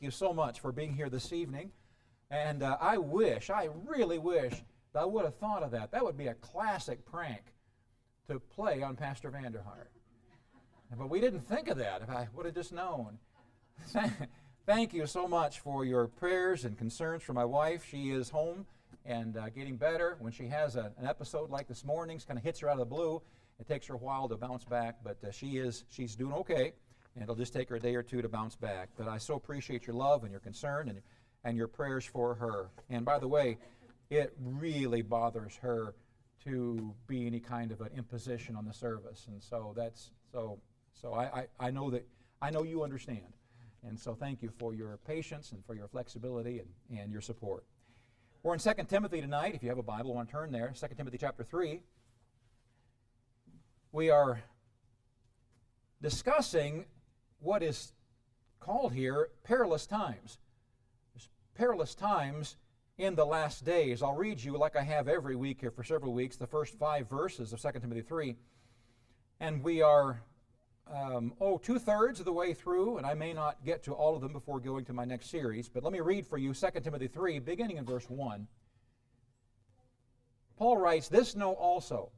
you so much for being here this evening. And uh, I wish, I really wish that I would have thought of that. That would be a classic prank to play on Pastor Vanderhart. But we didn't think of that if I would have just known. Thank you so much for your prayers and concerns for my wife. She is home and uh, getting better. When she has a, an episode like this morning's, kind of hits her out of the blue. It takes her a while to bounce back, but uh, she is she's doing okay, and it'll just take her a day or two to bounce back. But I so appreciate your love and your concern and and your prayers for her. And by the way, it really bothers her to be any kind of an imposition on the service, and so that's so so I, I, I know that I know you understand. And so thank you for your patience and for your flexibility and, and your support. We're in 2 Timothy tonight. If you have a Bible, want to turn there. 2 Timothy chapter 3. We are discussing what is called here perilous times. There's perilous times in the last days. I'll read you, like I have every week here for several weeks, the first five verses of 2 Timothy 3. And we are um, oh, two thirds of the way through, and I may not get to all of them before going to my next series, but let me read for you 2 Timothy 3, beginning in verse 1. Paul writes, This know also,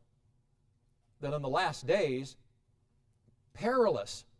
that in the last days perilous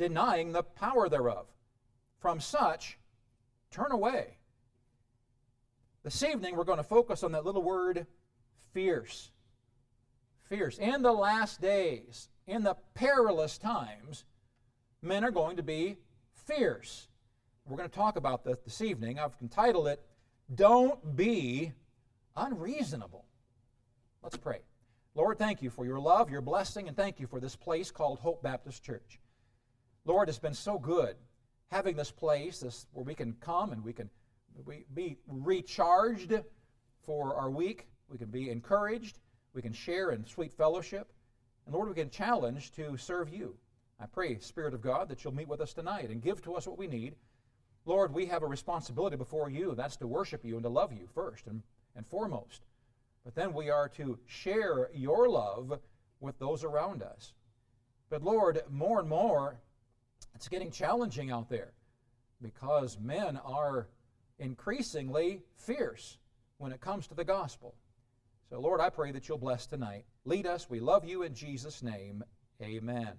denying the power thereof. From such, turn away. This evening, we're going to focus on that little word, fierce. Fierce. In the last days, in the perilous times, men are going to be fierce. We're going to talk about this this evening. I've entitled it, Don't Be Unreasonable. Let's pray. Lord, thank you for your love, your blessing, and thank you for this place called Hope Baptist Church. Lord, it's been so good having this place this, where we can come and we can we, be recharged for our week. We can be encouraged. We can share in sweet fellowship. And Lord, we can challenge to serve you. I pray, Spirit of God, that you'll meet with us tonight and give to us what we need. Lord, we have a responsibility before you. That's to worship you and to love you first and, and foremost. But then we are to share your love with those around us. But Lord, more and more, it's getting challenging out there because men are increasingly fierce when it comes to the gospel. So, Lord, I pray that you'll bless tonight. Lead us. We love you in Jesus' name. Amen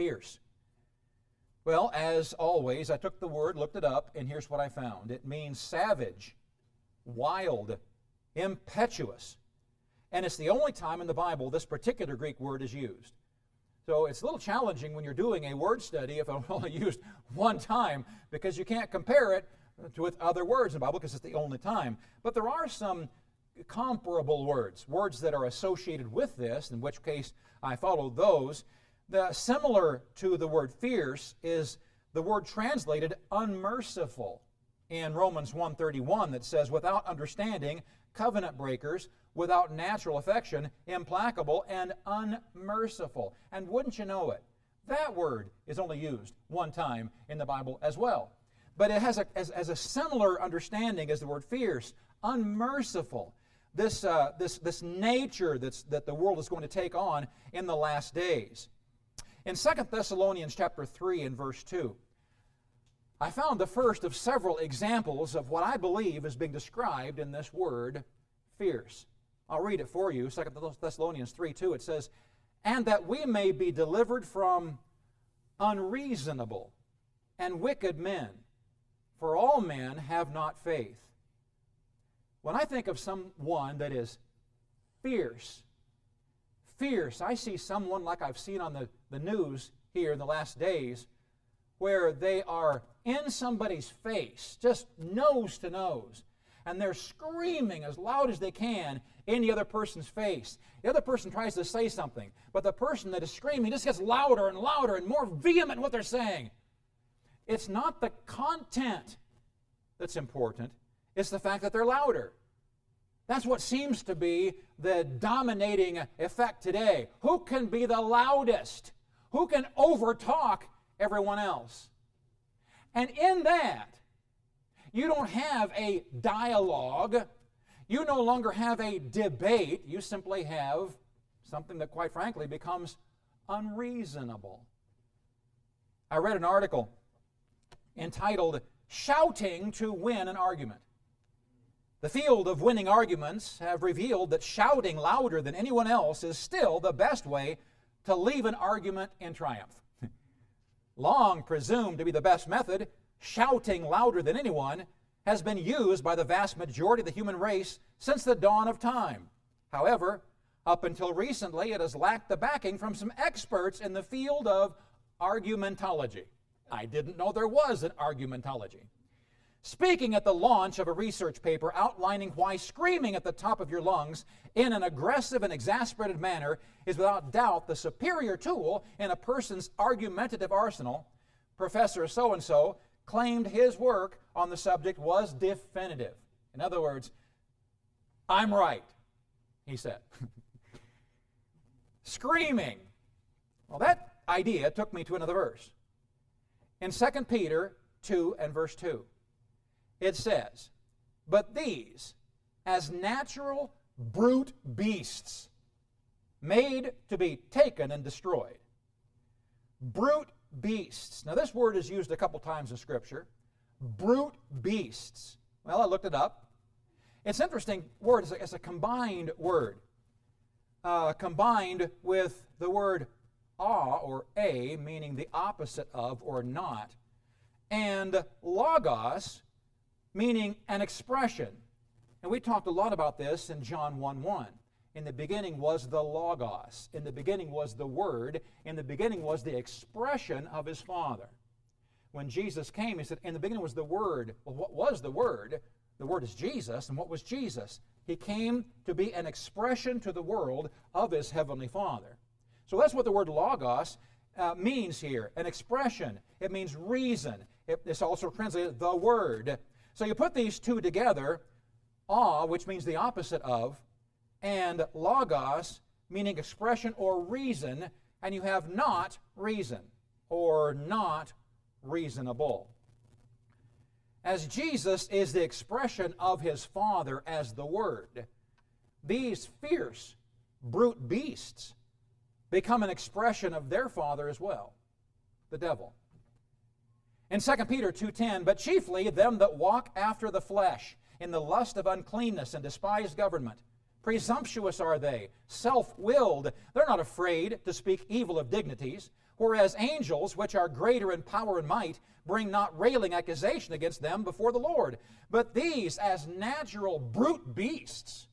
fierce. Well, as always, I took the word, looked it up, and here's what I found it means savage, wild, impetuous. And it's the only time in the Bible this particular Greek word is used. So it's a little challenging when you're doing a word study if it's only used one time because you can't compare it to, with other words in the Bible because it's the only time. But there are some comparable words, words that are associated with this, in which case I follow those. The, similar to the word fierce is the word translated unmerciful in Romans 1:31 that says without understanding covenant breakers without natural affection implacable and unmerciful. And wouldn't you know it that word is only used one time in the Bible as well. But it has a, as, as a similar understanding as the word fierce unmerciful. This, uh, this, this nature that's, that the world is going to take on in the last days. In 2 Thessalonians chapter 3 and verse 2, I found the first of several examples of what I believe is being described in this word, fierce. I'll read it for you. 2 Thessalonians 3 2, it says, And that we may be delivered from unreasonable and wicked men, for all men have not faith. When I think of someone that is fierce fierce. I see someone like I've seen on the, the news here in the last days where they are in somebody's face, just nose to nose, and they're screaming as loud as they can in the other person's face. The other person tries to say something, but the person that is screaming just gets louder and louder and more vehement in what they're saying. It's not the content that's important. It's the fact that they're louder. That's what seems to be the dominating effect today. Who can be the loudest? Who can overtalk everyone else? And in that, you don't have a dialogue. You no longer have a debate. You simply have something that, quite frankly, becomes unreasonable. I read an article entitled Shouting to Win an Argument. The field of winning arguments have revealed that shouting louder than anyone else is still the best way to leave an argument in triumph. Long presumed to be the best method, shouting louder than anyone has been used by the vast majority of the human race since the dawn of time. However, up until recently, it has lacked the backing from some experts in the field of argumentology. I didn't know there was an argumentology. Speaking at the launch of a research paper outlining why screaming at the top of your lungs in an aggressive and exasperated manner is without doubt the superior tool in a person's argumentative arsenal, Professor so and so claimed his work on the subject was definitive. In other words, I'm right, he said. Screaming. Well, that idea took me to another verse. In 2 Peter 2 and verse 2, it says, But these, as natural brute beasts, made to be taken and destroyed. Brute beasts. Now, this word is used a couple times in Scripture. Brute beasts. Well, I looked it up. It's an interesting word. It's a, it's a combined word. Uh, combined with the word a or a, meaning the opposite of or not, and logos, meaning an expression. And we talked a lot about this in John 1 1. In the beginning was the Logos. In the beginning was the Word. In the beginning was the expression of His Father. When Jesus came, He said, In the beginning was the Word. Well, what was the Word? The Word is Jesus. And what was Jesus? He came to be an expression to the world of His Heavenly Father. So that's what the word Logos uh, means here an expression. It means reason. It, it's also translated the Word. So you put these two together, a, which means the opposite of, and logos, meaning expression or reason, and you have not reason or not reasonable. As Jesus is the expression of his Father as the Word, these fierce, brute beasts become an expression of their Father as well, the devil. In 2 Peter 2:10, but chiefly them that walk after the flesh, in the lust of uncleanness and despise government. Presumptuous are they, self-willed. They're not afraid to speak evil of dignities, whereas angels, which are greater in power and might, bring not railing accusation against them before the Lord. But these, as natural brute beasts,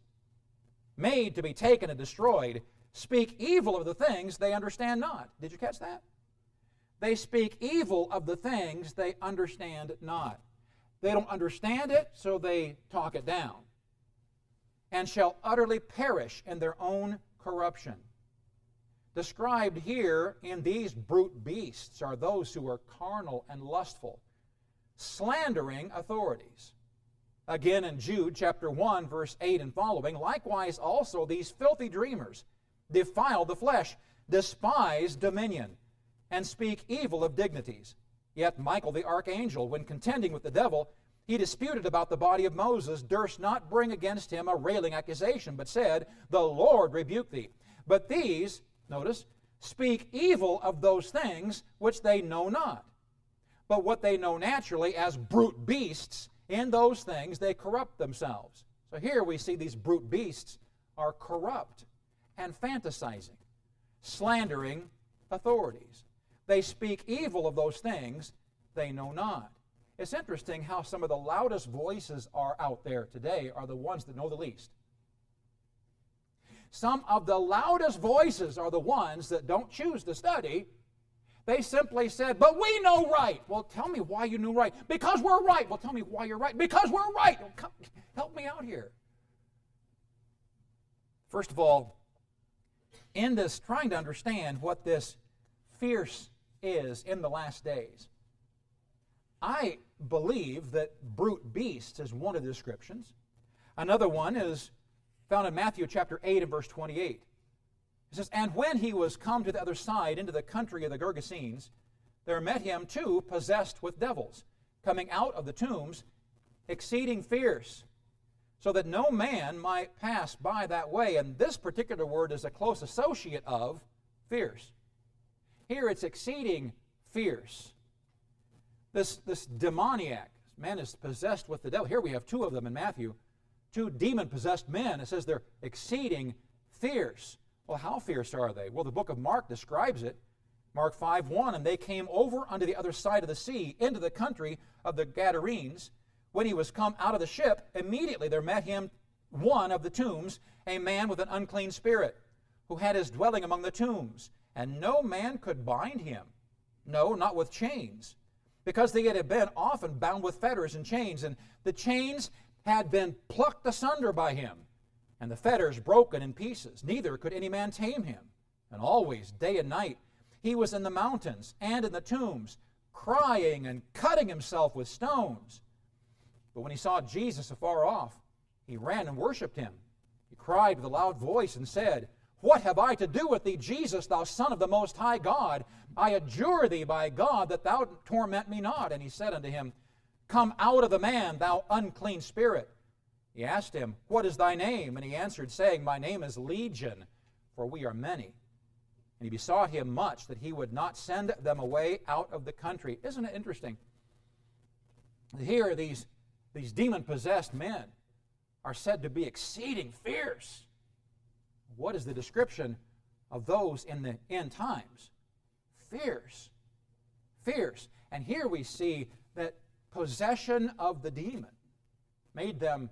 made to be taken and destroyed, speak evil of the things they understand not. Did you catch that? They speak evil of the things they understand not. They don't understand it, so they talk it down. And shall utterly perish in their own corruption. Described here in these brute beasts are those who are carnal and lustful, slandering authorities. Again in Jude chapter 1, verse 8 and following, likewise also these filthy dreamers defile the flesh, despise dominion and speak evil of dignities. Yet Michael the archangel, when contending with the devil, he disputed about the body of Moses, durst not bring against him a railing accusation, but said, The Lord rebuke thee. But these, notice, speak evil of those things which they know not. But what they know naturally as brute beasts, in those things they corrupt themselves. So here we see these brute beasts are corrupt and fantasizing, slandering authorities. They speak evil of those things they know not. It's interesting how some of the loudest voices are out there today are the ones that know the least. Some of the loudest voices are the ones that don't choose to study. They simply said, But we know right. Well, tell me why you knew right. Because we're right. Well, tell me why you're right. Because we're right. Well, come, help me out here. First of all, in this, trying to understand what this fierce is in the last days. I believe that brute beasts is one of the descriptions. Another one is found in Matthew chapter 8 and verse 28. It says, And when he was come to the other side into the country of the Gergesenes, there met him two possessed with devils, coming out of the tombs, exceeding fierce, so that no man might pass by that way. And this particular word is a close associate of fierce. Here it's exceeding fierce. This, this demoniac, man is possessed with the devil. Here we have two of them in Matthew, two demon possessed men. It says they're exceeding fierce. Well, how fierce are they? Well, the book of Mark describes it. Mark 5 1, and they came over unto the other side of the sea, into the country of the Gadarenes. When he was come out of the ship, immediately there met him one of the tombs, a man with an unclean spirit, who had his dwelling among the tombs. And no man could bind him, no, not with chains, because they had been often bound with fetters and chains, and the chains had been plucked asunder by him and the fetters broken in pieces. Neither could any man tame him. And always, day and night, he was in the mountains and in the tombs, crying and cutting himself with stones. But when he saw Jesus afar off, he ran and worshipped him. He cried with a loud voice and said, What have I to do with thee, Jesus, thou Son of the Most High God? I adjure thee by God that thou torment me not. And he said unto him, Come out of the man, thou unclean spirit. He asked him, What is thy name? And he answered, saying, My name is Legion, for we are many. And he besought him much that he would not send them away out of the country. Isn't it interesting? Here, these, these demon possessed men are said to be exceeding fierce. What is the description of those in the end times? Fierce. Fierce. And here we see that possession of the demon made them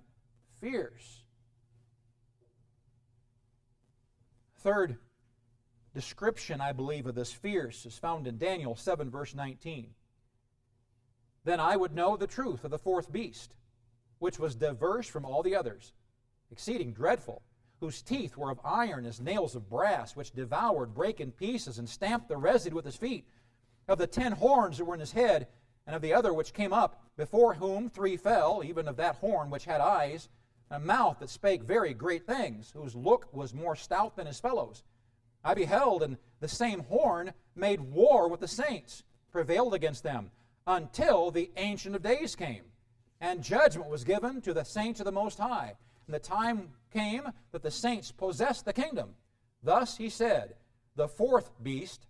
fierce. Third description, I believe, of this fierce is found in Daniel 7, verse 19. Then I would know the truth of the fourth beast, which was diverse from all the others, exceeding dreadful, whose teeth were of iron as nails of brass, which devoured, brake in pieces, and stamped the residue with his feet. Of the ten horns that were in his head, and of the other which came up, before whom three fell, even of that horn which had eyes, and a mouth that spake very great things, whose look was more stout than his fellows. I beheld, and the same horn made war with the saints, prevailed against them, until the Ancient of Days came. And judgment was given to the saints of the Most High. And the time came that the saints possessed the kingdom. Thus he said, The fourth beast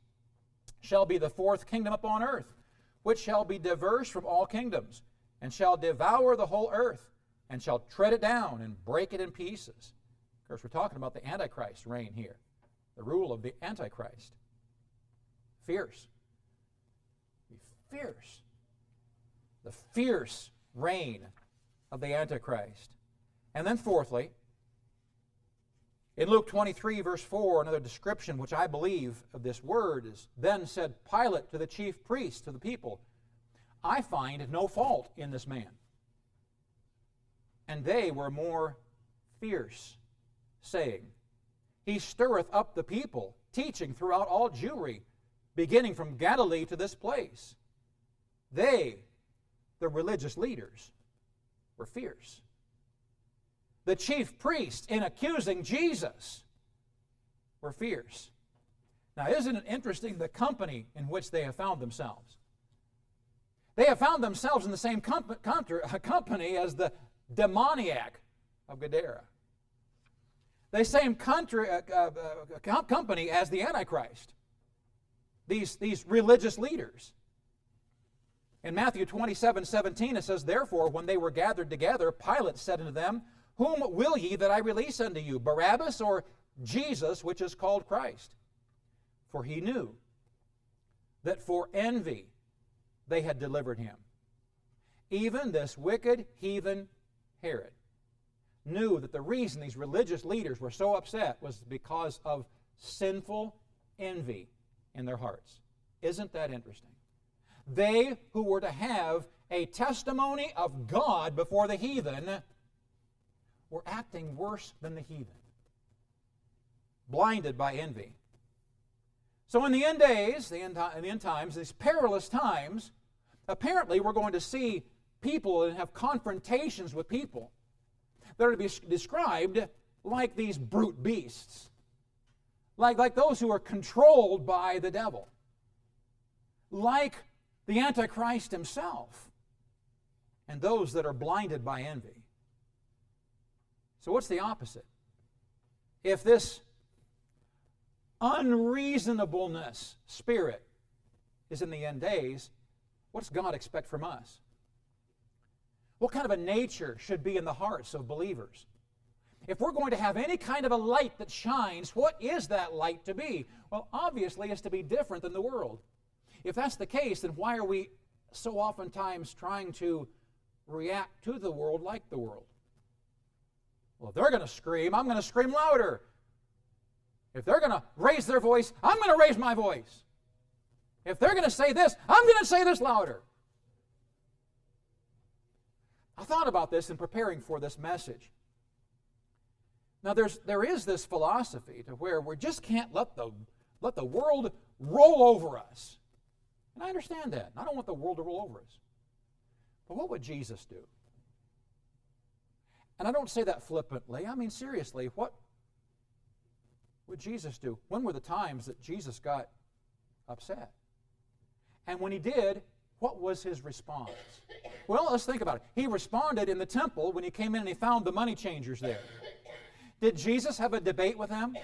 shall be the fourth kingdom upon earth, which shall be diverse from all kingdoms, and shall devour the whole earth and shall tread it down and break it in pieces. Of course, we're talking about the Antichrist reign here, the rule of the Antichrist. Fierce. Be fierce. The fierce reign of the Antichrist. And then, fourthly, in Luke 23, verse 4, another description which I believe of this word is Then said Pilate to the chief priests, to the people, I find no fault in this man and they were more fierce, saying, He stirreth up the people, teaching throughout all Jewry, beginning from Galilee to this place. They, the religious leaders, were fierce. The chief priests, in accusing Jesus, were fierce. Now, isn't it interesting the company in which they have found themselves? They have found themselves in the same company as the demoniac of Gadara. The same uh, uh, uh, company as the Antichrist. These, these religious leaders. In Matthew 27 17, it says, Therefore, when they were gathered together, Pilate said unto them, Whom will ye that I release unto you, Barabbas or Jesus, which is called Christ? For he knew that for envy they had delivered him. Even this wicked heathen Herod, knew that the reason these religious leaders were so upset was because of sinful envy in their hearts. Isn't that interesting? They who were to have a testimony of God before the heathen were acting worse than the heathen, blinded by envy. So, in the end days, the end, the end times, these perilous times, apparently we're going to see people and have confrontations with people that are to be described like these brute beasts, like, like those who are controlled by the devil, like the Antichrist himself, and those that are blinded by envy. So, what's the opposite? If this unreasonableness spirit is in the end days, what does God expect from us? What kind of a nature should be in the hearts of believers? If we're going to have any kind of a light that shines, what is that light to be? Well, obviously, it's to be different than the world. If that's the case, then why are we so oftentimes trying to react to the world like the world? Well, if they're going to scream, I'm going to scream louder. If they're going to raise their voice, I'm going to raise my voice. If they're going to say this, I'm going to say this louder. I thought about this in preparing for this message. Now, there's, there is this philosophy to where we just can't let the, let the world roll over us. And I understand that. I don't want the world to roll over us. But what would Jesus do? And I don't say that flippantly. I mean, seriously, what would Jesus do? When were the times that Jesus got upset? And when he did, what was his response? Well, let's think about it. He responded in the temple when he came in and he found the money changers there. Did Jesus have a debate with them?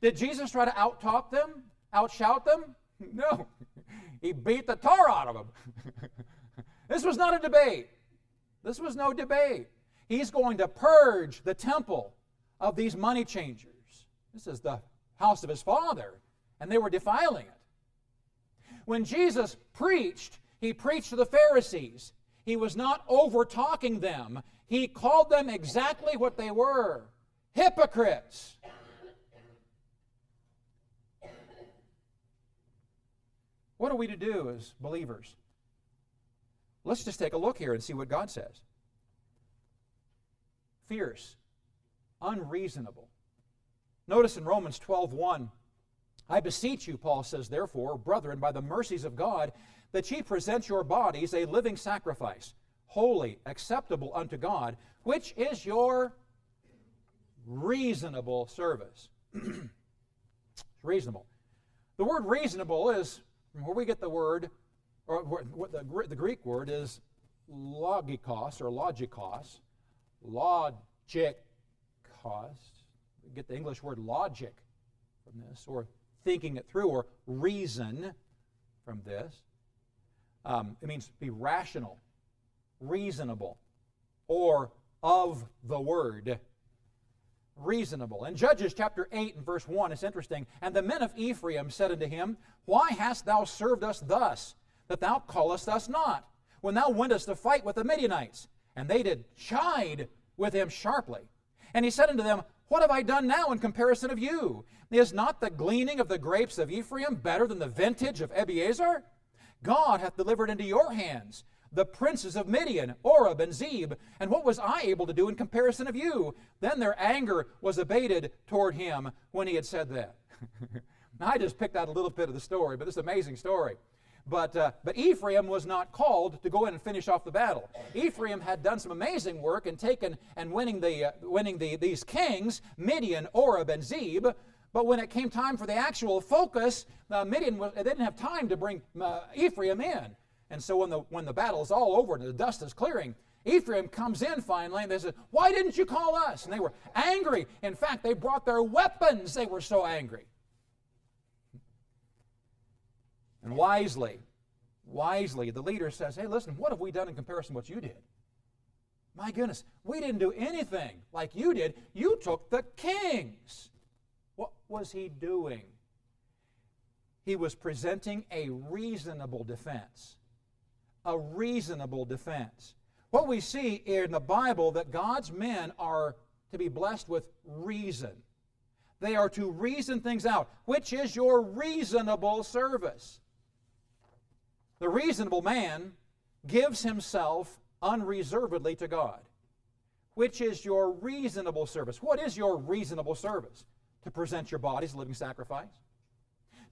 Did Jesus try to outtalk them, outshout them? No. He beat the tar out of them. this was not a debate. This was no debate. He's going to purge the temple of these money changers. This is the house of his father, and they were defiling it. When Jesus preached, he preached to the Pharisees. He was not over talking them, he called them exactly what they were hypocrites. What are we to do as believers? Let's just take a look here and see what God says. Fierce, unreasonable. Notice in Romans 12:1, I beseech you, Paul says, therefore, brethren, by the mercies of God, that ye present your bodies a living sacrifice, holy, acceptable unto God, which is your reasonable service. reasonable. The word reasonable is where we get the word, or the, the Greek word is logikos or logikos, logikos. We get the English word logic from this, or thinking it through, or reason from this. Um, it means be rational, reasonable, or of the word. Reasonable. In Judges chapter 8 and verse 1, it's interesting. And the men of Ephraim said unto him, Why hast thou served us thus, that thou callest us not, when thou wentest to fight with the Midianites? And they did chide with him sharply. And he said unto them, What have I done now in comparison of you? Is not the gleaning of the grapes of Ephraim better than the vintage of Abiezer? God hath delivered into your hands the princes of Midian, Oreb and Zeb. And what was I able to do in comparison of you? Then their anger was abated toward him when he had said that. I just picked out a little bit of the story, but this is an amazing story. But, uh, but Ephraim was not called to go in and finish off the battle. Ephraim had done some amazing work and taken and winning, the, uh, winning the, these kings, Midian, Oreb, and Zeb. But when it came time for the actual focus, uh, Midian was, they didn't have time to bring uh, Ephraim in. And so when the, when the battle's all over and the dust is clearing, Ephraim comes in finally and they said, Why didn't you call us? And they were angry. In fact, they brought their weapons. They were so angry. And wisely, wisely, the leader says, Hey, listen, what have we done in comparison to what you did? My goodness, we didn't do anything like you did. You took the kings. What was he doing? He was presenting a reasonable defense. A reasonable defense. What we see in the Bible that God's men are to be blessed with reason. They are to reason things out, which is your reasonable service. The reasonable man gives himself unreservedly to God, which is your reasonable service. What is your reasonable service? to present your bodies a living sacrifice,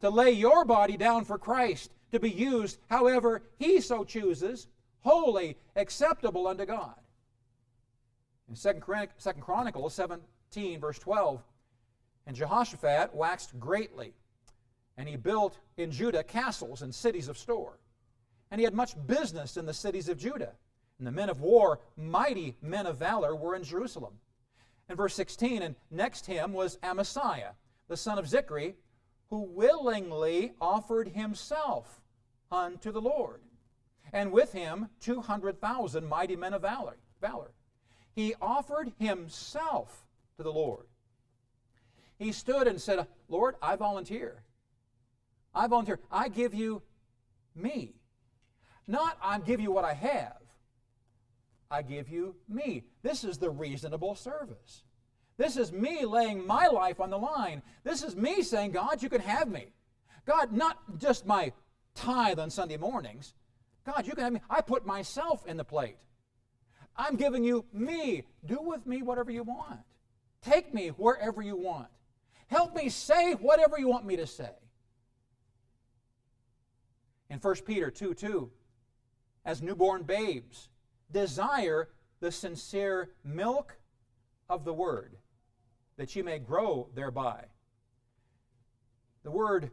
to lay your body down for Christ, to be used however He so chooses, holy, acceptable unto God. In 2 Chronicles 17, verse 12, and Jehoshaphat waxed greatly, and he built in Judah castles and cities of store. And he had much business in the cities of Judah. And the men of war, mighty men of valor, were in Jerusalem. In verse 16, and next him was Amasiah, the son of Zichri, who willingly offered himself unto the Lord. And with him 200,000 mighty men of valor. valor. He offered himself to the Lord. He stood and said, Lord, I volunteer. I volunteer. I give you me. Not I give you what I have. I give you me. This is the reasonable service. This is me laying my life on the line. This is me saying, God, you can have me. God, not just my tithe on Sunday mornings. God, you can have me. I put myself in the plate. I'm giving you me. Do with me whatever you want. Take me wherever you want. Help me say whatever you want me to say. In 1 Peter 2 2, as newborn babes, desire the sincere milk of the word, that ye may grow thereby. The word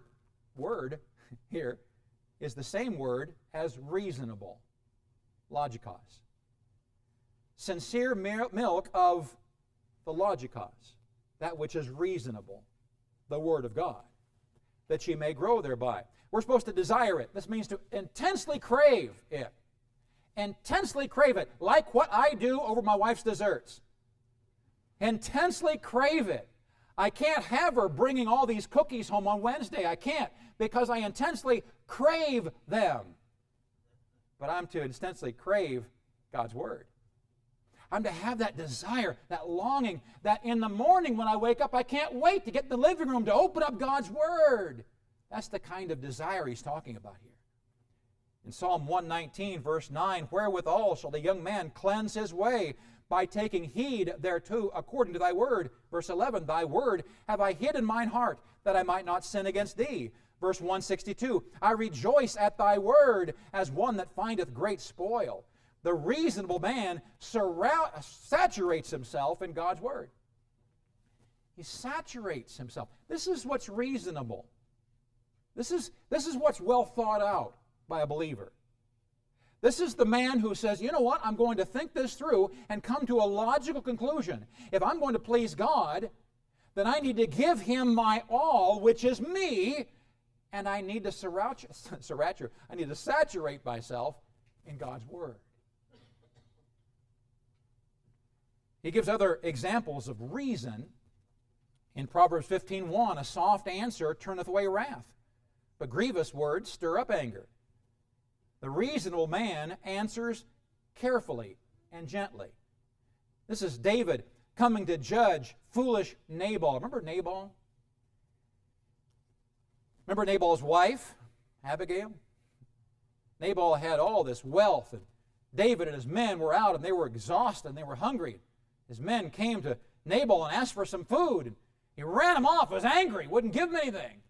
word here is the same word as reasonable, logikos. Sincere milk of the logikos, that which is reasonable, the word of God, that ye may grow thereby. We're supposed to desire it. This means to intensely crave it. Intensely crave it, like what I do over my wife's desserts. Intensely crave it. I can't have her bringing all these cookies home on Wednesday. I can't because I intensely crave them. But I'm to intensely crave God's Word. I'm to have that desire, that longing, that in the morning when I wake up, I can't wait to get in the living room to open up God's Word. That's the kind of desire he's talking about here. In Psalm 119, verse 9, wherewithal shall the young man cleanse his way? By taking heed thereto according to thy word. Verse 11, thy word have I hid in mine heart, that I might not sin against thee. Verse 162, I rejoice at thy word as one that findeth great spoil. The reasonable man saturates himself in God's word. He saturates himself. This is what's reasonable. This is, this is what's well thought out by a believer. This is the man who says, you know what, I'm going to think this through and come to a logical conclusion. If I'm going to please God, then I need to give him my all, which is me, and I need to I need to saturate myself in God's Word. He gives other examples of reason. In Proverbs 15:1, a soft answer turneth away wrath, but grievous words stir up anger. The reasonable man answers carefully and gently. This is David coming to judge foolish Nabal. Remember Nabal? Remember Nabal's wife, Abigail? Nabal had all this wealth, and David and his men were out and they were exhausted and they were hungry. His men came to Nabal and asked for some food. And he ran them off, was angry, wouldn't give them anything.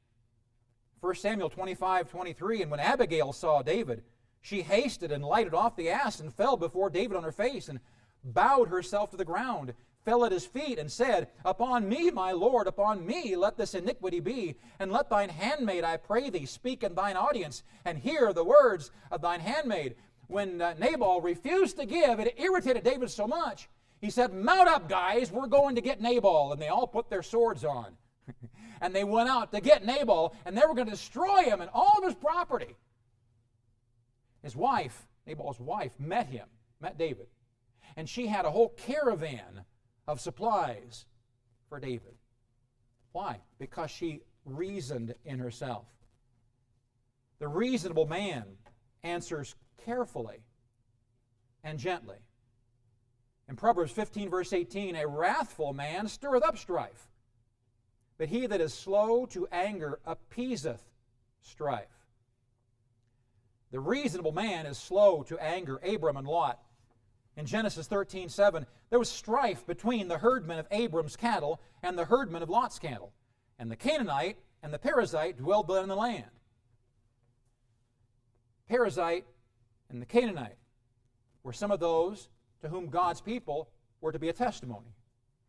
1 Samuel 25, 23, and when Abigail saw David, she hasted and lighted off the ass and fell before David on her face and bowed herself to the ground, fell at his feet, and said, Upon me, my Lord, upon me let this iniquity be, and let thine handmaid, I pray thee, speak in thine audience, and hear the words of thine handmaid. When uh, Nabal refused to give, it irritated David so much he said, Mount up, guys, we're going to get Nabal. And they all put their swords on. and they went out to get Nabal, and they were going to destroy him and all of his property. His wife, Nabal's wife, met him, met David. And she had a whole caravan of supplies for David. Why? Because she reasoned in herself. The reasonable man answers carefully and gently. In Proverbs 15, verse 18, a wrathful man stirreth up strife, but he that is slow to anger appeaseth strife. The reasonable man is slow to anger Abram and Lot. In Genesis 13, 7, there was strife between the herdmen of Abram's cattle and the herdmen of Lot's cattle. And the Canaanite and the Perizzite dwelled in the land. Perizzite and the Canaanite were some of those to whom God's people were to be a testimony.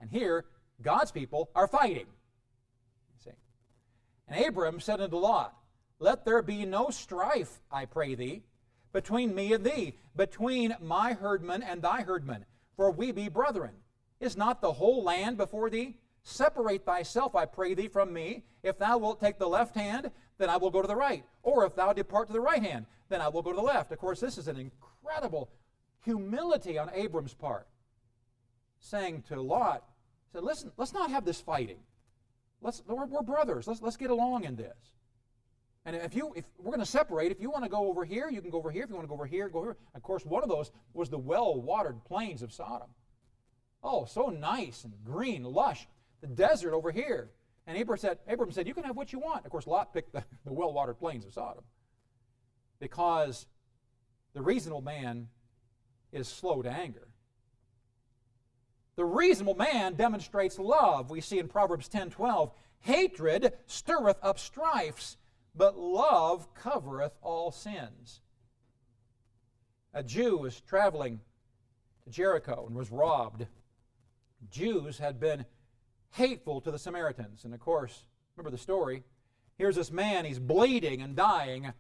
And here, God's people are fighting. And Abram said unto Lot, Let there be no strife, I pray thee, between me and thee, between my herdmen and thy herdmen, for we be brethren. Is not the whole land before thee? Separate thyself, I pray thee, from me. If thou wilt take the left hand, then I will go to the right. Or if thou depart to the right hand, then I will go to the left. Of course, this is an incredible humility on Abram's part, saying to Lot, said, listen, let's not have this fighting. Let's, we're, we're brothers. Let's, let's get along in this. And if you if we're going to separate, if you want to go over here, you can go over here. If you want to go over here, go here. Of course, one of those was the well-watered plains of Sodom. Oh, so nice and green, lush. The desert over here. And Abram said, Abram said, You can have what you want. Of course, Lot picked the, the well-watered plains of Sodom. Because the reasonable man is slow to anger. The reasonable man demonstrates love. We see in Proverbs 10:12, hatred stirreth up strifes, but love covereth all sins. A Jew was traveling to Jericho and was robbed. Jews had been hateful to the Samaritans. And of course, remember the story. Here's this man, he's bleeding and dying.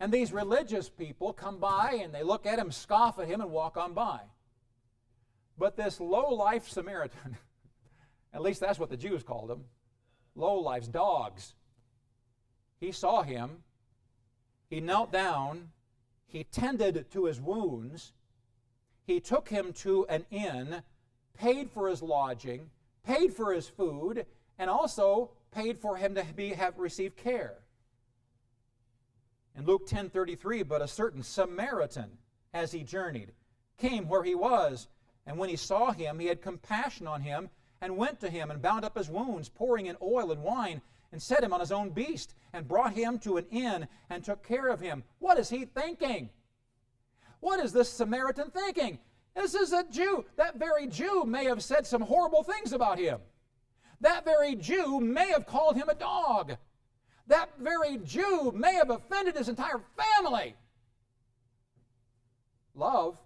And these religious people come by and they look at him, scoff at him, and walk on by. But this low life Samaritan, at least that's what the Jews called him, low lives, dogs, he saw him, he knelt down, he tended to his wounds, he took him to an inn, paid for his lodging, paid for his food, and also paid for him to be, have received care. In Luke 10:33, but a certain Samaritan, as he journeyed, came where he was, and when he saw him, he had compassion on him, and went to him and bound up his wounds, pouring in oil and wine, and set him on his own beast, and brought him to an inn, and took care of him. What is he thinking? What is this Samaritan thinking? This is a Jew. That very Jew may have said some horrible things about him. That very Jew may have called him a dog that very Jew may have offended his entire family. Love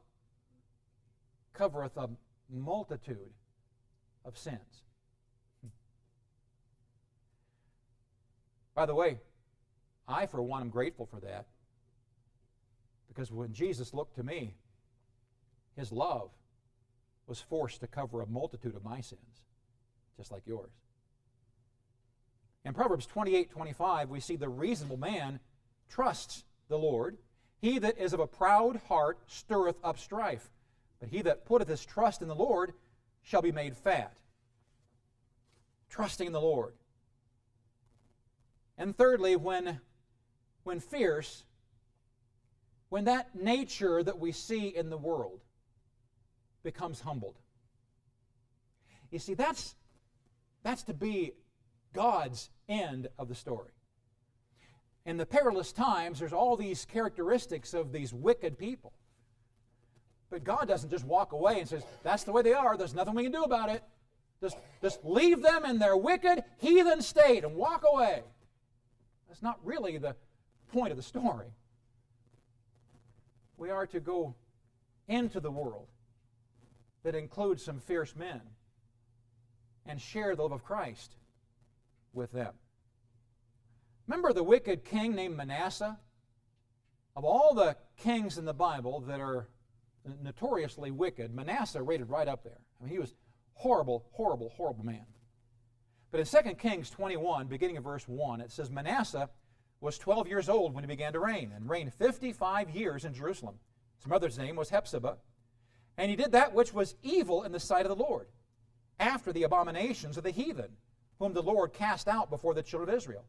covereth a multitude of sins. By the way, I, for one, am grateful for that. Because when Jesus looked to me, his love was forced to cover a multitude of my sins, just like yours. In Proverbs 28 25, we see the reasonable man trusts the Lord. He that is of a proud heart stirreth up strife, but he that putteth his trust in the Lord shall be made fat. Trusting in the Lord. And thirdly, when, when fierce, when that nature that we see in the world becomes humbled. You see, that's, that's to be God's end of the story. In the perilous times, there's all these characteristics of these wicked people. But God doesn't just walk away and says, that's the way they are, there's nothing we can do about it. Just, just leave them in their wicked heathen state and walk away. That's not really the point of the story. We are to go into the world that includes some fierce men and share the love of Christ with them. Remember the wicked king named Manasseh? Of all the kings in the Bible that are notoriously wicked, Manasseh rated right up there. I mean, he was horrible, horrible, horrible man. But in 2 Kings 21, beginning of verse 1, it says Manasseh was 12 years old when he began to reign, and reigned 55 years in Jerusalem. His mother's name was Hephzibah. And he did that which was evil in the sight of the Lord, after the abominations of the heathen, whom the Lord cast out before the children of Israel.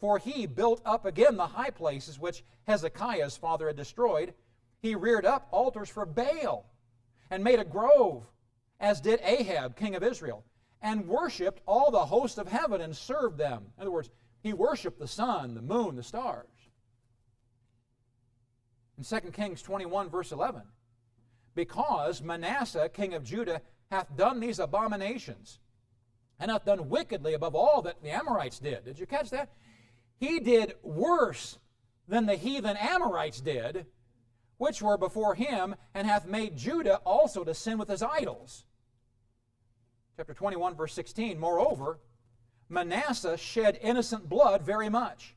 For he built up again the high places which Hezekiah's father had destroyed. He reared up altars for Baal and made a grove, as did Ahab, king of Israel, and worshipped all the host of heaven and served them. In other words, he worshiped the sun, the moon, the stars. In 2 Kings 21, verse 11, because Manasseh, king of Judah, hath done these abominations, and hath done wickedly above all that the Amorites did. Did you catch that? He did worse than the heathen Amorites did, which were before him, and hath made Judah also to sin with his idols. Chapter 21, verse 16. Moreover, Manasseh shed innocent blood very much,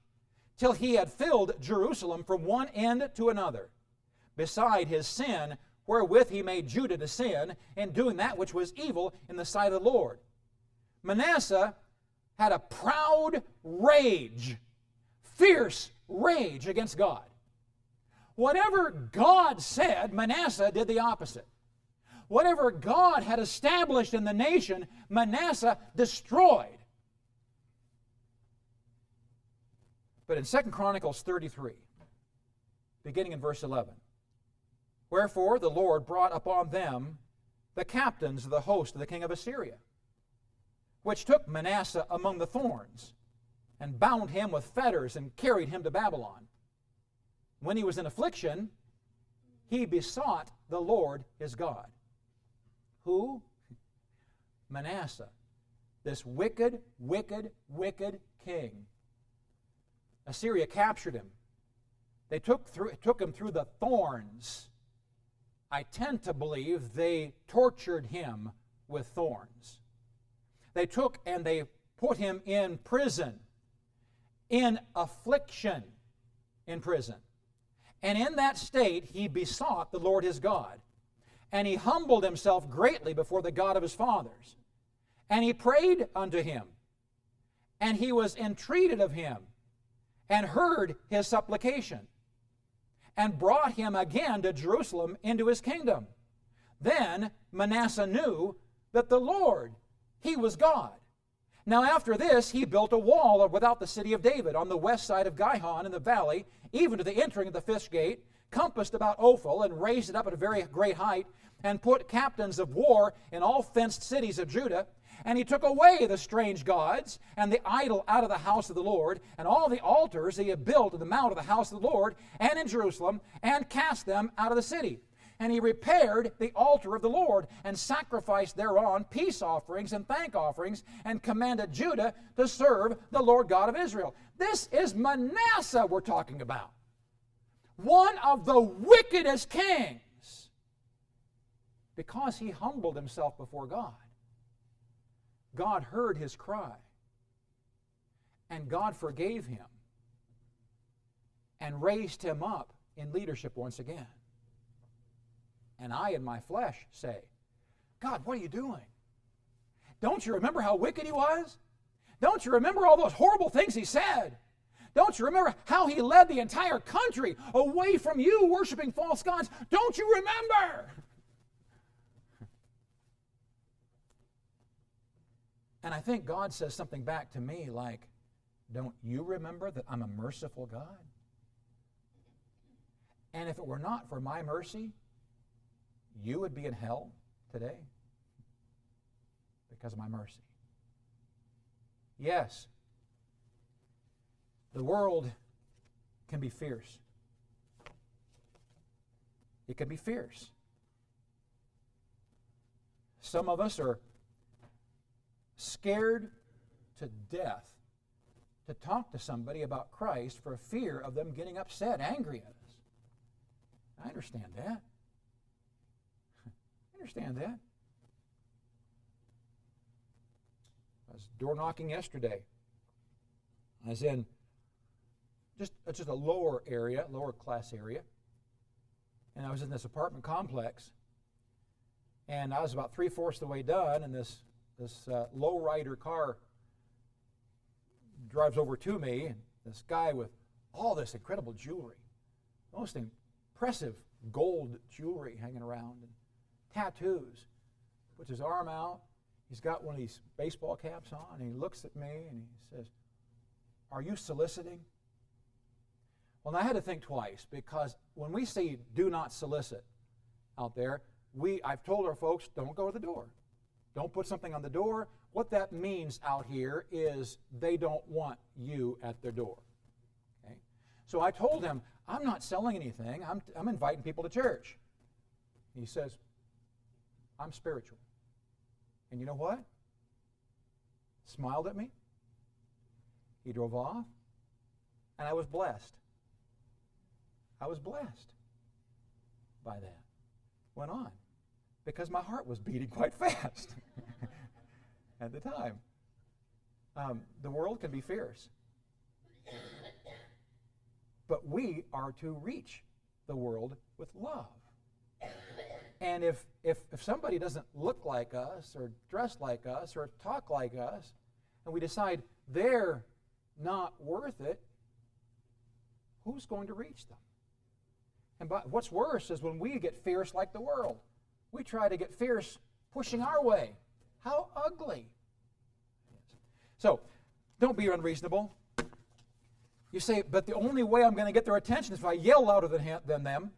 till he had filled Jerusalem from one end to another, beside his sin wherewith he made Judah to sin, in doing that which was evil in the sight of the Lord. Manasseh had a proud rage, fierce rage against God. Whatever God said, Manasseh did the opposite. Whatever God had established in the nation, Manasseh destroyed. But in 2 Chronicles 33, beginning in verse 11, Wherefore the Lord brought upon them the captains of the host of the king of Assyria, which took Manasseh among the thorns, and bound him with fetters, and carried him to Babylon. When he was in affliction, he besought the Lord his God. Who? Manasseh, this wicked, wicked, wicked king. Assyria captured him. They took, through, took him through the thorns I tend to believe they tortured him with thorns. They took and they put him in prison, in affliction in prison. And in that state, he besought the Lord his God. And he humbled himself greatly before the God of his fathers. And he prayed unto him. And he was entreated of him and heard his supplication and brought him again to Jerusalem into his kingdom. Then Manasseh knew that the Lord, he was God. Now, after this, he built a wall without the city of David on the west side of Gihon in the valley, even to the entering of the fish gate, compassed about Ophel, and raised it up at a very great height, and put captains of war in all fenced cities of Judah, and he took away the strange gods and the idol out of the house of the Lord, and all the altars he had built in the mount of the house of the Lord and in Jerusalem, and cast them out of the city. And he repaired the altar of the Lord, and sacrificed thereon peace offerings and thank offerings, and commanded Judah to serve the Lord God of Israel. This is Manasseh we're talking about. One of the wickedest kings, because he humbled himself before God. God heard his cry. And God forgave him and raised him up in leadership once again. And I, in my flesh, say, God, what are you doing? Don't you remember how wicked he was? Don't you remember all those horrible things he said? Don't you remember how he led the entire country away from you worshiping false gods? Don't you remember? And I think God says something back to me like, Don't you remember that I'm a merciful God? And if it were not for my mercy, you would be in hell today because of my mercy. Yes, the world can be fierce. It can be fierce. Some of us are scared to death to talk to somebody about Christ for fear of them getting upset, angry at us. I understand that. I understand that. I was door knocking yesterday. I was in just, just a lower area, lower class area. And I was in this apartment complex. And I was about three fourths the way done, and this this uh, lowrider car drives over to me, and this guy with all this incredible jewelry, most impressive gold jewelry hanging around, and tattoos, puts his arm out. He's got one of these baseball caps on, and he looks at me and he says, Are you soliciting? Well, I had to think twice because when we say do not solicit out there, we I've told our folks don't go to the door. Don't put something on the door. What that means out here is they don't want you at their door. Okay? So I told him, I'm not selling anything. I'm, I'm inviting people to church. He says, I'm spiritual. And you know what? smiled at me. He drove off, and I was blessed. I was blessed by that. Went on because my heart was beating quite fast at the time. Um, the world can be fierce. But we are to reach the world with love. And if, if, if somebody doesn't look like us, or dress like us, or talk like us, and we decide they're not worth it, who's going to reach them? And by, what's worse is when we get fierce like the world. We try to get fierce pushing our way. How ugly. So, don't be unreasonable. You say, but the only way I'm going to get their attention is if I yell louder than, than them.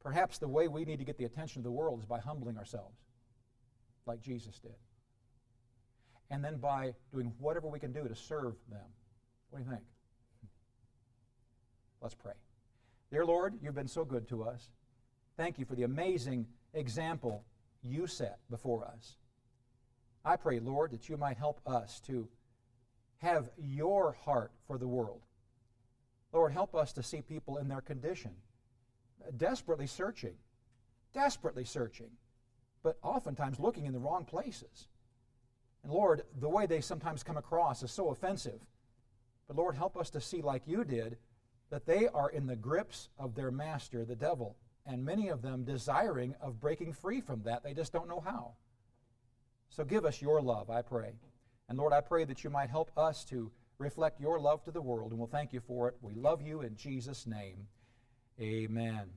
Perhaps the way we need to get the attention of the world is by humbling ourselves, like Jesus did. And then by doing whatever we can do to serve them. What do you think? Let's pray. Dear Lord, you've been so good to us. Thank you for the amazing example you set before us. I pray, Lord, that you might help us to have your heart for the world. Lord, help us to see people in their condition, desperately searching, desperately searching, but oftentimes looking in the wrong places. And Lord, the way they sometimes come across is so offensive. But Lord, help us to see, like you did, that they are in the grips of their master, the devil, and many of them desiring of breaking free from that. They just don't know how. So give us your love, I pray. And Lord, I pray that you might help us to reflect your love to the world, and we'll thank you for it. We love you in Jesus' name. Amen.